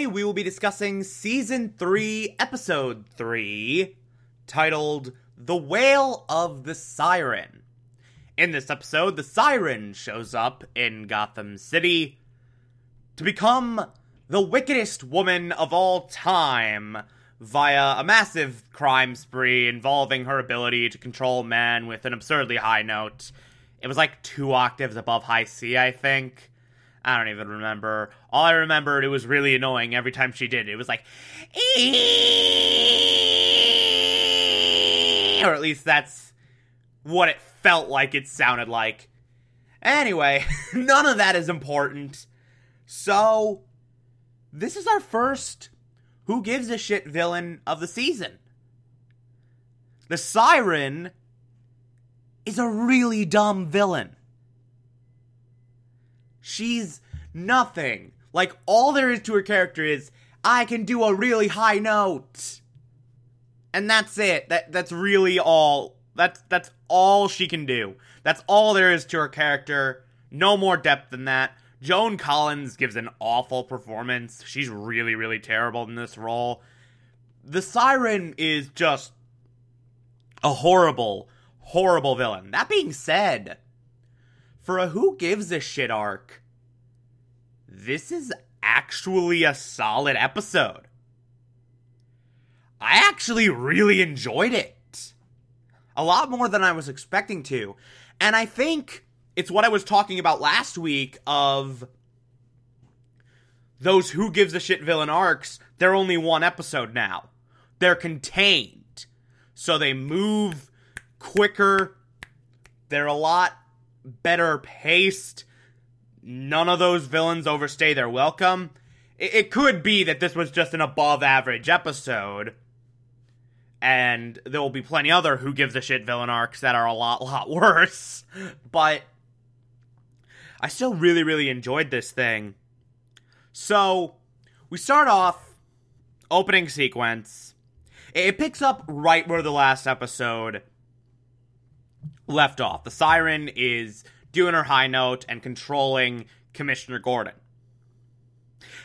Today, we will be discussing Season 3, Episode 3, titled The Wail of the Siren. In this episode, the Siren shows up in Gotham City to become the wickedest woman of all time via a massive crime spree involving her ability to control men with an absurdly high note. It was like two octaves above high C, I think. I don't even remember. All I remembered, it was really annoying every time she did it. It was like, or at least that's what it felt like it sounded like. Anyway, none of that is important. So, this is our first Who Gives a Shit villain of the season. The Siren is a really dumb villain. She's nothing. Like, all there is to her character is, I can do a really high note. And that's it. That that's really all. That's that's all she can do. That's all there is to her character. No more depth than that. Joan Collins gives an awful performance. She's really, really terrible in this role. The Siren is just a horrible, horrible villain. That being said, for a Who Gives a Shit arc, this is actually a solid episode. I actually really enjoyed it. A lot more than I was expecting to. And I think it's what I was talking about last week of those Who Gives a Shit villain arcs. They're only one episode now, they're contained. So they move quicker. They're a lot better paced. None of those villains overstay their welcome. It, it could be that this was just an above average episode. And there will be plenty other who gives a shit villain arcs that are a lot, lot worse. But I still really, really enjoyed this thing. So, we start off opening sequence. It picks up right where the last episode left off. The siren is doing her high note and controlling Commissioner Gordon.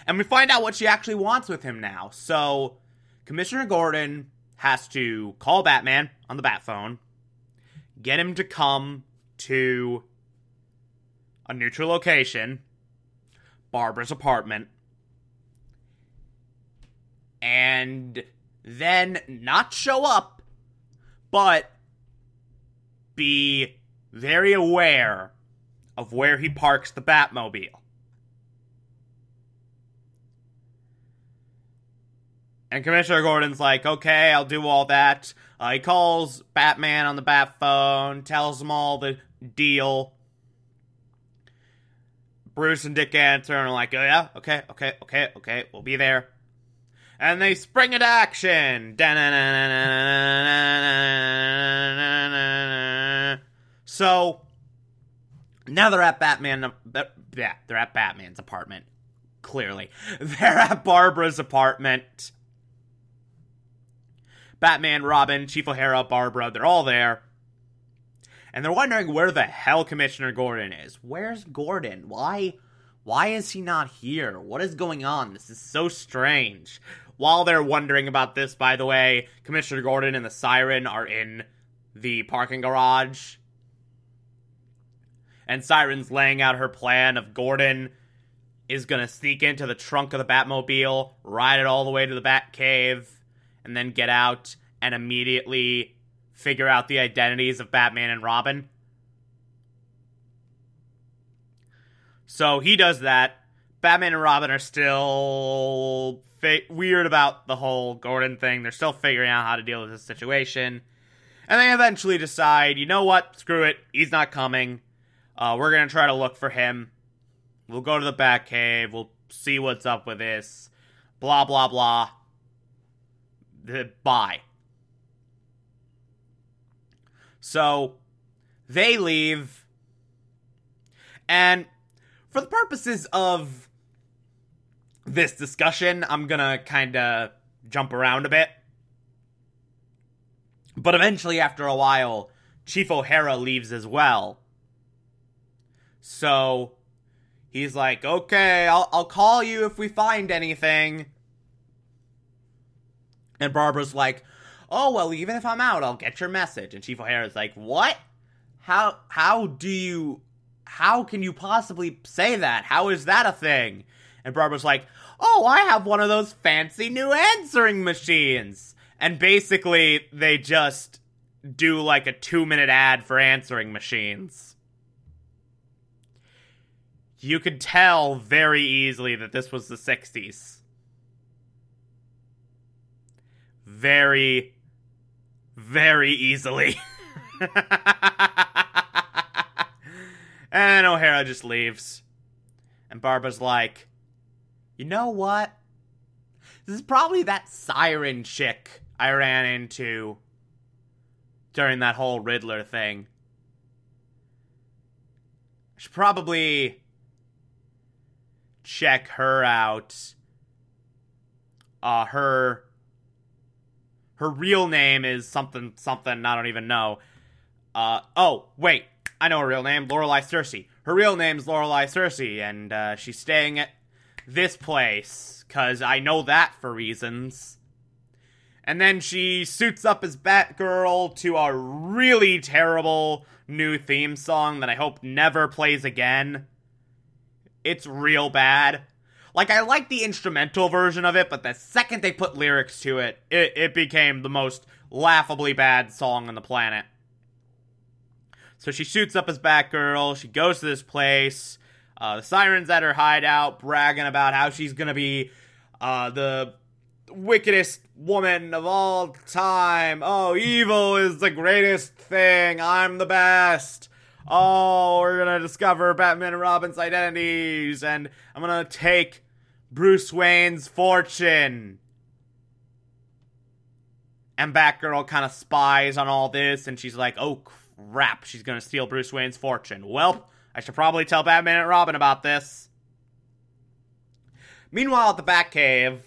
And we find out what she actually wants with him now. So, Commissioner Gordon has to call Batman on the bat phone, get him to come to a neutral location, Barbara's apartment, and then not show up, but be very aware of where he parks the Batmobile. And Commissioner Gordon's like, okay, I'll do all that. Uh, he calls Batman on the bat phone, tells him all the deal. Bruce and Dick answer and are like, oh yeah, okay, okay, okay, okay, we'll be there. And they spring into action. So now they're at Batman. Yeah, they're at Batman's apartment. Clearly, they're at Barbara's apartment. Batman, Robin, Chief O'Hara, Barbara, they're all there. And they're wondering where the hell Commissioner Gordon is. Where's Gordon? Why why is he not here? What is going on? This is so strange. While they're wondering about this, by the way, Commissioner Gordon and the Siren are in the parking garage. And Siren's laying out her plan of Gordon is going to sneak into the trunk of the Batmobile, ride it all the way to the Batcave, and then get out and immediately figure out the identities of Batman and Robin. So he does that. Batman and Robin are still weird about the whole Gordon thing. They're still figuring out how to deal with this situation. And they eventually decide, you know what? Screw it. He's not coming. Uh, we're to try to look for him. We'll go to the Batcave. We'll see what's up with this. Blah, blah, blah. Bye. So they leave. And for the purposes of this discussion, I'm to kind of jump around a bit. But eventually, after a while, Chief O'Hara leaves as well. So he's like, okay, I'll, I'll call you if we find anything. And Barbara's like, oh, well, even if I'm out, I'll get your message. And Chief O'Hara's like, what? How, how do you, how can you possibly say that? How is that a thing? And Barbara's like, oh, I have one of those fancy new answering machines. And basically, they just do like a two minute ad for answering machines. You could tell very easily that this was the 60s. Very, very easily. and O'Hara just leaves. And Barbara's like, you know what? This is probably that siren chick I ran into during that whole Riddler thing. I should probably check her out. Uh, her her real name is something something I don't even know. Uh, oh wait, I know her real name, Lorelei Circe. Her real name's Lorelei Circe, and uh, she's staying at this place because I know that for reasons. And then she suits up as Batgirl to a really terrible new theme song that I hope never plays again. It's real bad. Like, I like the instrumental version of it, but the second they put lyrics to it, it, it became the most laughably bad song on the planet. So she shoots up as Batgirl. She goes to this place. Uh, the siren's at her hideout, bragging about how she's gonna be uh, the wickedest woman of all time. Oh, evil is the greatest thing. I'm the best. Oh, we're gonna discover Batman and Robin's identities, and I'm gonna take Bruce Wayne's fortune. And Batgirl kind of spies on all this, and she's like, oh crap, she's gonna steal Bruce Wayne's fortune. Well, I should probably tell Batman and Robin about this. Meanwhile, at the Batcave,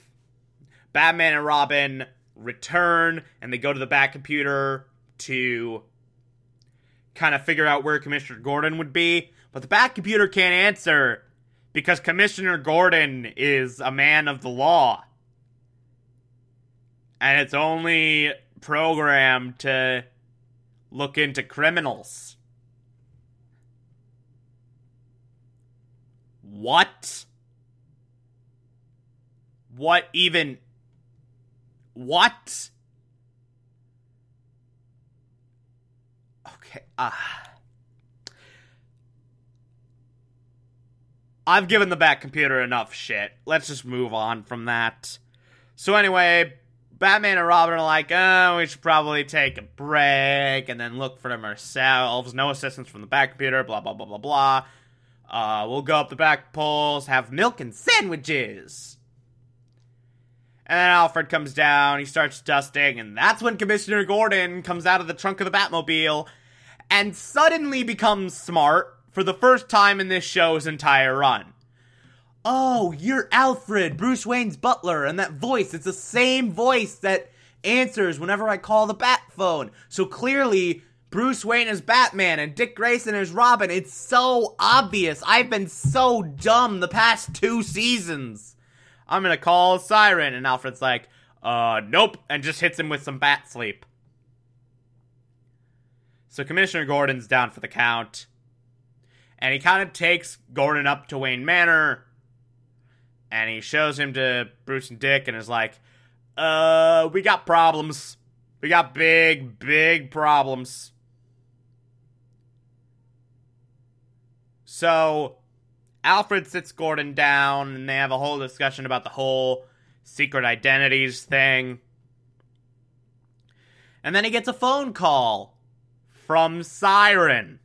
Batman and Robin return and they go to the Batcomputer to kind of figure out where Commissioner Gordon would be. But the Batcomputer can't answer because Commissioner Gordon is a man of the law. And it's only programmed to look into criminals. What? What even? What? Okay. Uh, I've given the Batcomputer enough shit. Let's just move on from that. So anyway, Batman and Robin are like, oh, we should probably take a break and then look for them ourselves. No assistance from the Batcomputer, blah, blah, blah, blah, blah. Uh, we'll go up the Batpoles, have milk and sandwiches. And then Alfred comes down, he starts dusting, and that's when Commissioner Gordon comes out of the trunk of the Batmobile and suddenly becomes smart for the first time in this show's entire run. Oh, you're Alfred, Bruce Wayne's butler, and that voice, it's the same voice that answers whenever I call the bat phone. So clearly, Bruce Wayne is Batman and Dick Grayson is Robin. It's so obvious. I've been so dumb the past two seasons. I'm gonna call siren, and Alfred's like, uh, nope, and just hits him with some bat sleep. So Commissioner Gordon's down for the count. And he kind of takes Gordon up to Wayne Manor. And he shows him to Bruce and Dick and is like, uh, we got problems. We got big, big problems. So, Alfred sits Gordon down and they have a whole discussion about the whole secret identities thing. And then he gets a phone call from Siren,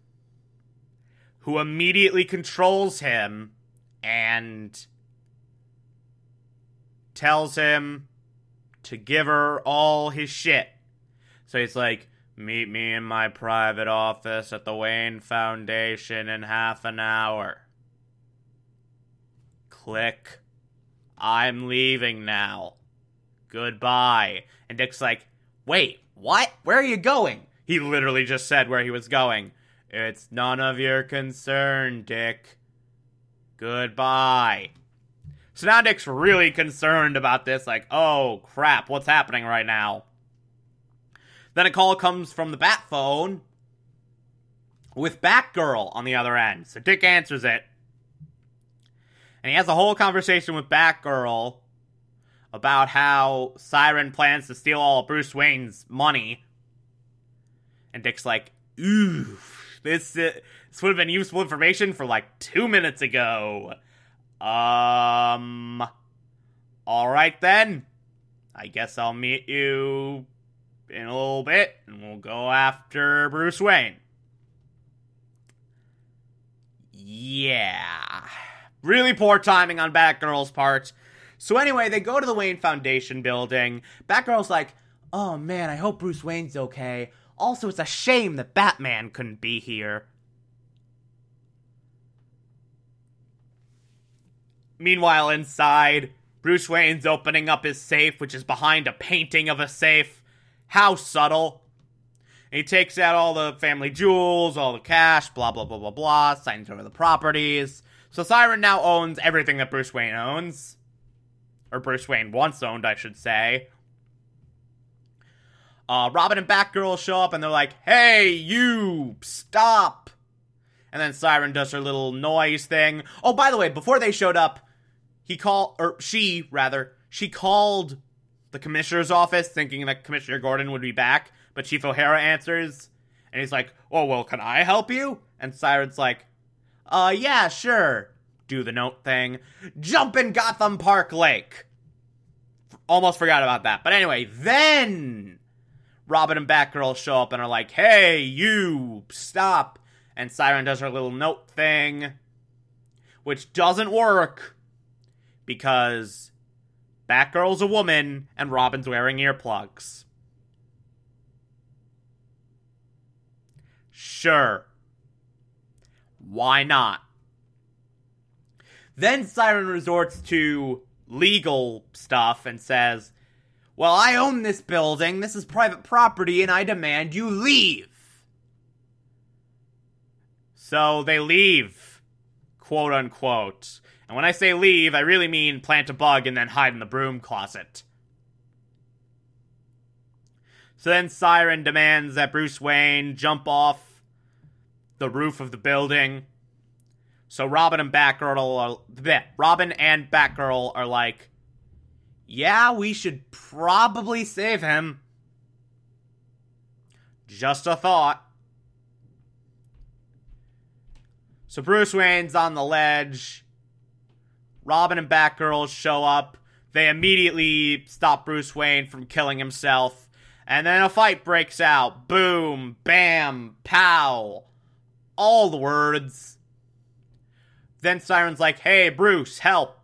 who immediately controls him and tells him to give her all his shit. So he's like, Meet me in my private office at the Wayne Foundation in half an hour. Click. I'm leaving now. Goodbye. And Dick's like, Wait, what? Where are you going? He literally just said where he was going. It's none of your concern, Dick. Goodbye. So now Dick's really concerned about this, like, oh crap, what's happening right now? Then a call comes from the bat phone with Batgirl on the other end. So Dick answers it. And he has a whole conversation with Batgirl about how Siren plans to steal all Bruce Wayne's money. And Dick's like, ooh, this, uh, this would have been useful information for like two minutes ago. Um. Alright then. I guess I'll meet you in a little bit, and we'll go after Bruce Wayne. Yeah. Really poor timing on Batgirl's part. So anyway, they go to the Wayne Foundation building. Batgirl's like, oh man, I hope Bruce Wayne's okay. Also, it's a shame that Batman couldn't be here. Meanwhile, inside, Bruce Wayne's opening up his safe, which is behind a painting of a safe. How subtle. He takes out all the family jewels, all the cash, blah, blah, blah, blah, blah, signs over the properties. So Siren now owns everything that Bruce Wayne owns. Or Bruce Wayne once owned, I should say. Uh, Robin and Batgirl show up and they're like, hey, you, stop. And then Siren does her little noise thing. Oh, by the way, before they showed up, he called, or she, rather, she called the commissioner's office thinking that Commissioner Gordon would be back, but Chief O'Hara answers, and he's like, oh, well, can I help you? And Siren's like, uh, yeah, sure. Do the note thing. Jump in Gotham Park Lake. Almost forgot about that. But anyway, then Robin and Batgirl show up and are like, hey, you, stop. And Siren does her little note thing, which doesn't work because Batgirl's a woman and Robin's wearing earplugs. Sure. Why not? Then Siren resorts to legal stuff and says, Well, I own this building, this is private property, and I demand you leave. So they leave, quote unquote. And when I say leave, I really mean plant a bug and then hide in the broom closet. So then Siren demands that Bruce Wayne jump off the roof of the building. So Robin and Batgirl are bleh, Robin and Batgirl are like, "Yeah, we should probably save him." Just a thought. So Bruce Wayne's on the ledge. Robin and Batgirl show up. They immediately stop Bruce Wayne from killing himself. And then a fight breaks out. Boom, bam, pow. All the words. Then Siren's like, hey, Bruce, help.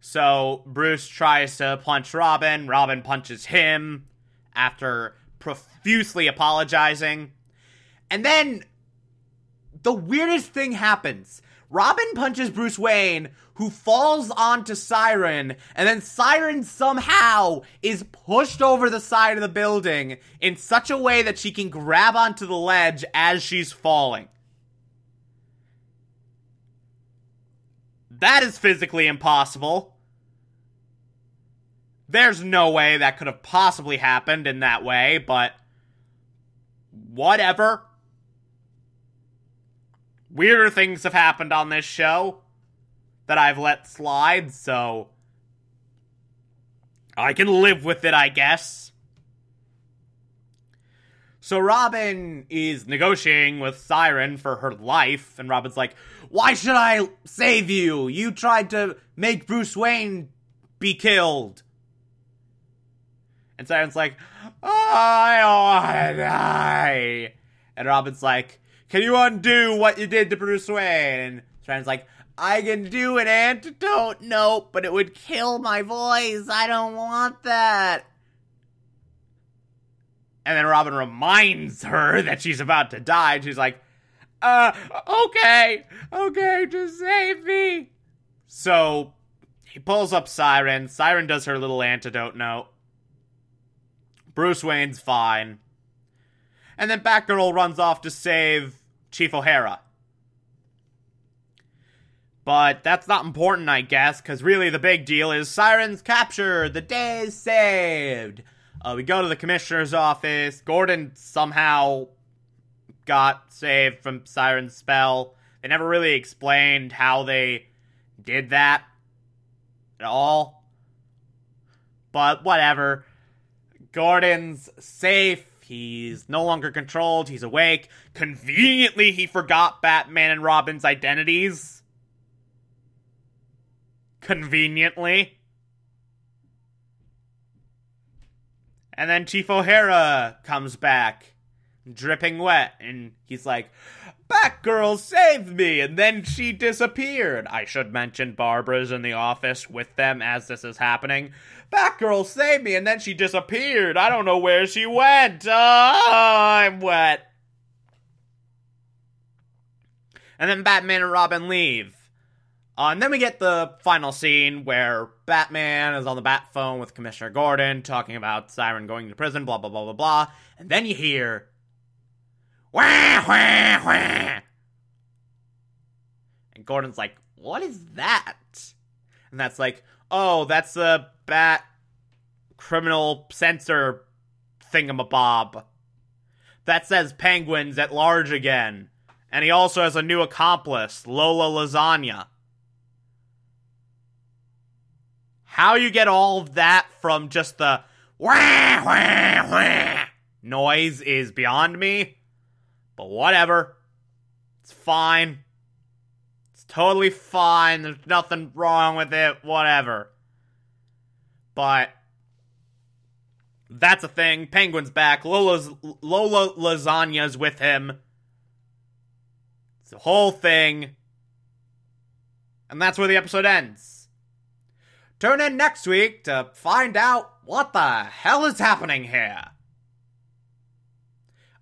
So Bruce tries to punch Robin. Robin punches him after profusely apologizing. And then the weirdest thing happens. Robin punches Bruce Wayne, who falls onto Siren, and then Siren somehow is pushed over the side of the building in such a way that she can grab onto the ledge as she's falling. That is physically impossible. There's no way that could have possibly happened in that way, but whatever weirder things have happened on this show that I've let slide, so I can live with it, I guess. So Robin is negotiating with Siren for her life, and Robin's like, Why should I save you? You tried to make Bruce Wayne be killed. And Siren's like, I don't want to die. And Robin's like, Can you undo what you did to Bruce Wayne? And Siren's like, I can do an antidote, nope, but it would kill my voice. I don't want that. And then Robin reminds her that she's about to die. And she's like, uh, okay, okay, just save me. So he pulls up Siren. Siren does her little antidote note. Bruce Wayne's fine. And then Batgirl runs off to save Chief O'Hara. But that's not important, I guess, because really the big deal is Siren's captured. The day is saved. Uh, we go to the commissioner's office. Gordon somehow got saved from Siren's spell. They never really explained how they did that at all. But whatever. Gordon's safe. He's no longer controlled. He's awake. Conveniently, he forgot Batman and Robin's identities. Conveniently. And then Chief O'Hara comes back, dripping wet, and he's like, Batgirl saved me, and then she disappeared. I should mention Barbara's in the office with them as this is happening. Batgirl saved me, and then she disappeared. I don't know where she went. Oh, I'm wet. And then Batman and Robin leave. Uh, and then we get the final scene where Batman is on the bat phone with Commissioner Gordon talking about Siren going to prison, blah, blah, blah, blah, blah. And then you hear. Wah, wah, wah. And Gordon's like, what is that? And that's like, oh, that's a bat criminal sensor thingamabob. That says penguins at large again. And he also has a new accomplice, Lola Lasagna. How you get all of that from just the wah, wah, wah noise is beyond me. But whatever. It's fine. It's totally fine. There's nothing wrong with it. Whatever. But that's a thing. Penguin's back. Lola's Lola Lasagna's with him. It's the whole thing. And that's where the episode ends. Tune in next week to find out what the hell is happening here.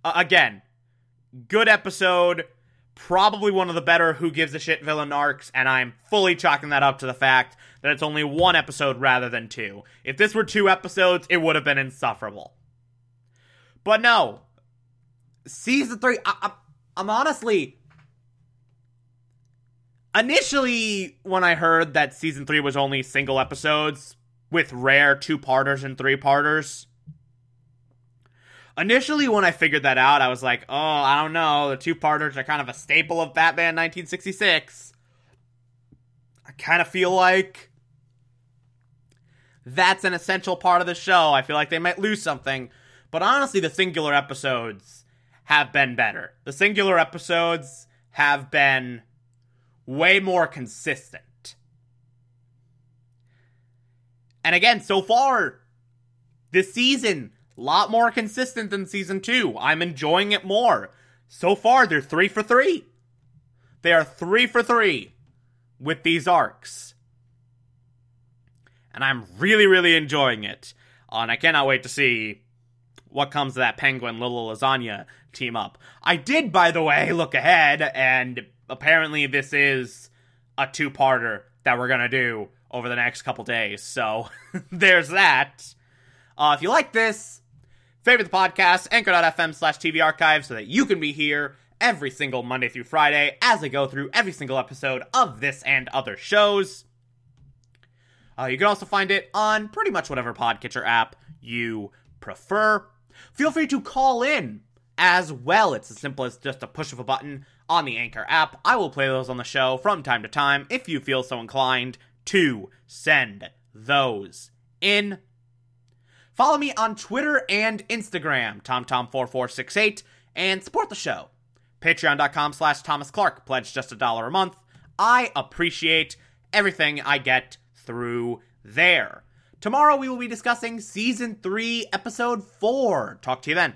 Uh, again, good episode. Probably one of the better Who Gives a Shit villain arcs, and I'm fully chalking that up to the fact that it's only one episode rather than two. If this were two episodes, it would have been insufferable. But no. Season three, I, I'm honestly initially when I heard that season three was only single episodes with rare two parters and three parters. Initially, when I figured that out, I was like, oh, I don't know. The two parters are kind of a staple of Batman 1966. I kind of feel like that's an essential part of the show. I feel like they might lose something. But honestly, the singular episodes have been better. The singular episodes have been way more consistent. And again, so far, this season, lot more consistent than season two. I'm enjoying it more. So far, they're three for three. They are three for three with these arcs. And I'm really, really enjoying it. Uh, and I cannot wait to see what comes of that Penguin Little Lasagna team up. I did, by the way, look ahead and apparently this is a two-parter that we're gonna do over the next couple days. So there's that. Uh, if you like this, favorite the podcast, anchor.fm slash TV archive so that you can be here every single Monday through Friday as I go through every single episode of this and other shows. Uh, you can also find it on pretty much whatever podcatcher app you prefer. Feel free to call in as well. It's as simple as just a push of a button on the Anchor app. I will play those on the show from time to time if you feel so inclined to send those in. Follow me on Twitter and Instagram, TomTom4468, and support the show. Patreon.com slash Thomas Clark. Pledge just a dollar a month. I appreciate everything I get through there. Tomorrow we will be discussing Season 3, Episode 4. Talk to you then.